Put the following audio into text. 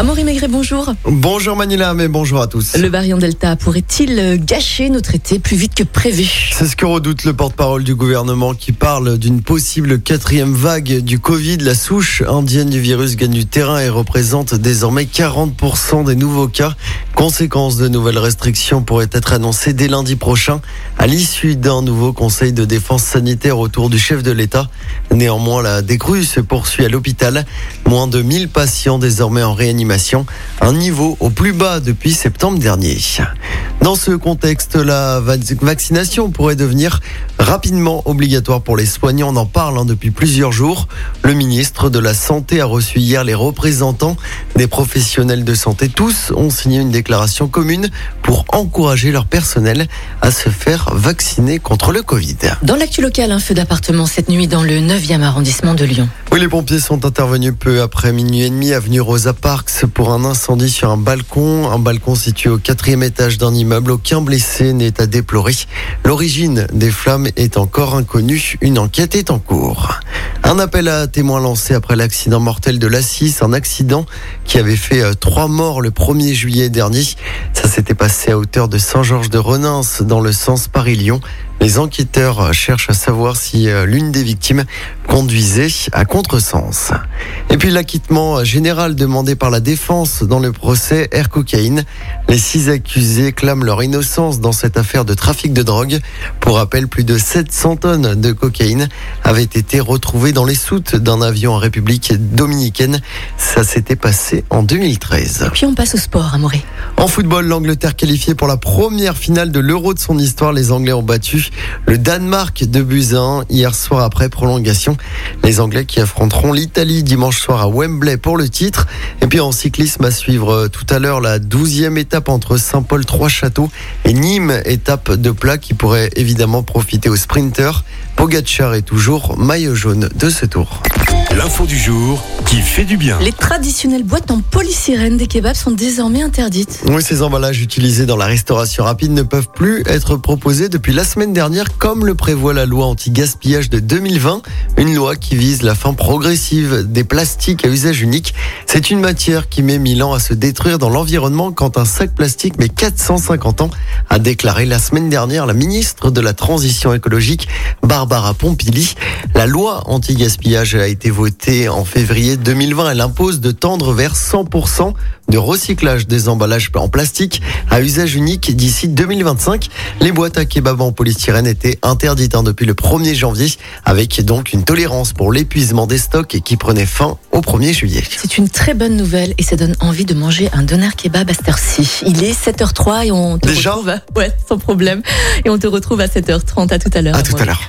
Amaury Maigret, bonjour. Bonjour Manila, mais bonjour à tous. Le variant Delta pourrait-il gâcher notre été plus vite que prévu? C'est ce que redoute le porte-parole du gouvernement qui parle d'une possible quatrième vague du Covid. La souche indienne du virus gagne du terrain et représente désormais 40% des nouveaux cas. Conséquence de nouvelles restrictions pourraient être annoncées dès lundi prochain à l'issue d'un nouveau conseil de défense sanitaire autour du chef de l'État. Néanmoins, la décrue se poursuit à l'hôpital. Moins de 1000 patients désormais en réanimation, un niveau au plus bas depuis septembre dernier. Dans ce contexte, la vaccination pourrait devenir rapidement obligatoire pour les soignants. On en parle hein, depuis plusieurs jours. Le ministre de la Santé a reçu hier les représentants des professionnels de santé. Tous ont signé une déclaration commune pour encourager leur personnel à se faire vacciner contre le Covid. Dans l'actu local, un feu d'appartement cette nuit dans le 9e arrondissement de Lyon. Oui, les pompiers sont intervenus peu après minuit et demi, avenue Rosa Parks, pour un incendie sur un balcon. Un balcon situé au quatrième étage d'un immeuble. Aucun blessé n'est à déplorer. L'origine des flammes est encore inconnue. Une enquête est en cours. Un appel à témoins lancé après l'accident mortel de l'Assis, un accident qui avait fait euh, trois morts le 1er juillet dernier. Ça s'était passé à hauteur de Saint-Georges de Renins dans le sens Paris-Lyon. Les enquêteurs cherchent à savoir si euh, l'une des victimes conduisait à contresens. Et puis l'acquittement général demandé par la défense dans le procès Air Cocaïne. Les six accusés clament leur innocence dans cette affaire de trafic de drogue. Pour rappel, plus de 700 tonnes de cocaïne avaient été retrouvées dans les soutes d'un avion en République dominicaine. Ça s'était passé en 2013. Et puis on passe au sport, Amoré. En football, l'Angleterre qualifiée pour la première finale de l'Euro de son histoire. Les Anglais ont battu le Danemark de Buzyn hier soir après prolongation. Les Anglais qui affronteront l'Italie dimanche soir à Wembley pour le titre. Et puis en cyclisme à suivre euh, tout à l'heure la douzième étape entre Saint-Paul-Trois-Châteaux et Nîmes, étape de plat qui pourrait évidemment profiter aux sprinteurs. Pogacar est toujours maillot jaune de ce tour. L'info du jour qui fait du bien. Les traditionnelles boîtes en polystyrène des kebabs sont désormais interdites. Oui, ces emballages utilisés dans la restauration rapide ne peuvent plus être proposés depuis la semaine dernière, comme le prévoit la loi anti-gaspillage de 2020, une loi qui vise la fin progressive des plastiques à usage unique. C'est une matière qui met mille ans à se détruire dans l'environnement quand un sac plastique met 450 ans, a déclaré la semaine dernière la ministre de la Transition écologique, Barbara Pompili. La loi anti-gaspillage a été votée en février 2020. Elle impose de tendre vers 100% de recyclage des emballages en plastique à usage unique d'ici 2025. Les boîtes à kebab en polystyrène étaient interdites hein, depuis le 1er janvier, avec donc une tolérance pour l'épuisement des stocks et qui prenait fin au 1er juillet. C'est une très bonne nouvelle et ça donne envie de manger un doner kebab à cette heure-ci. Il est 7h03 et on te Déjà? retrouve. Ouais, sans problème. Et on te retrouve à 7h30. À tout à l'heure. À tout à l'heure.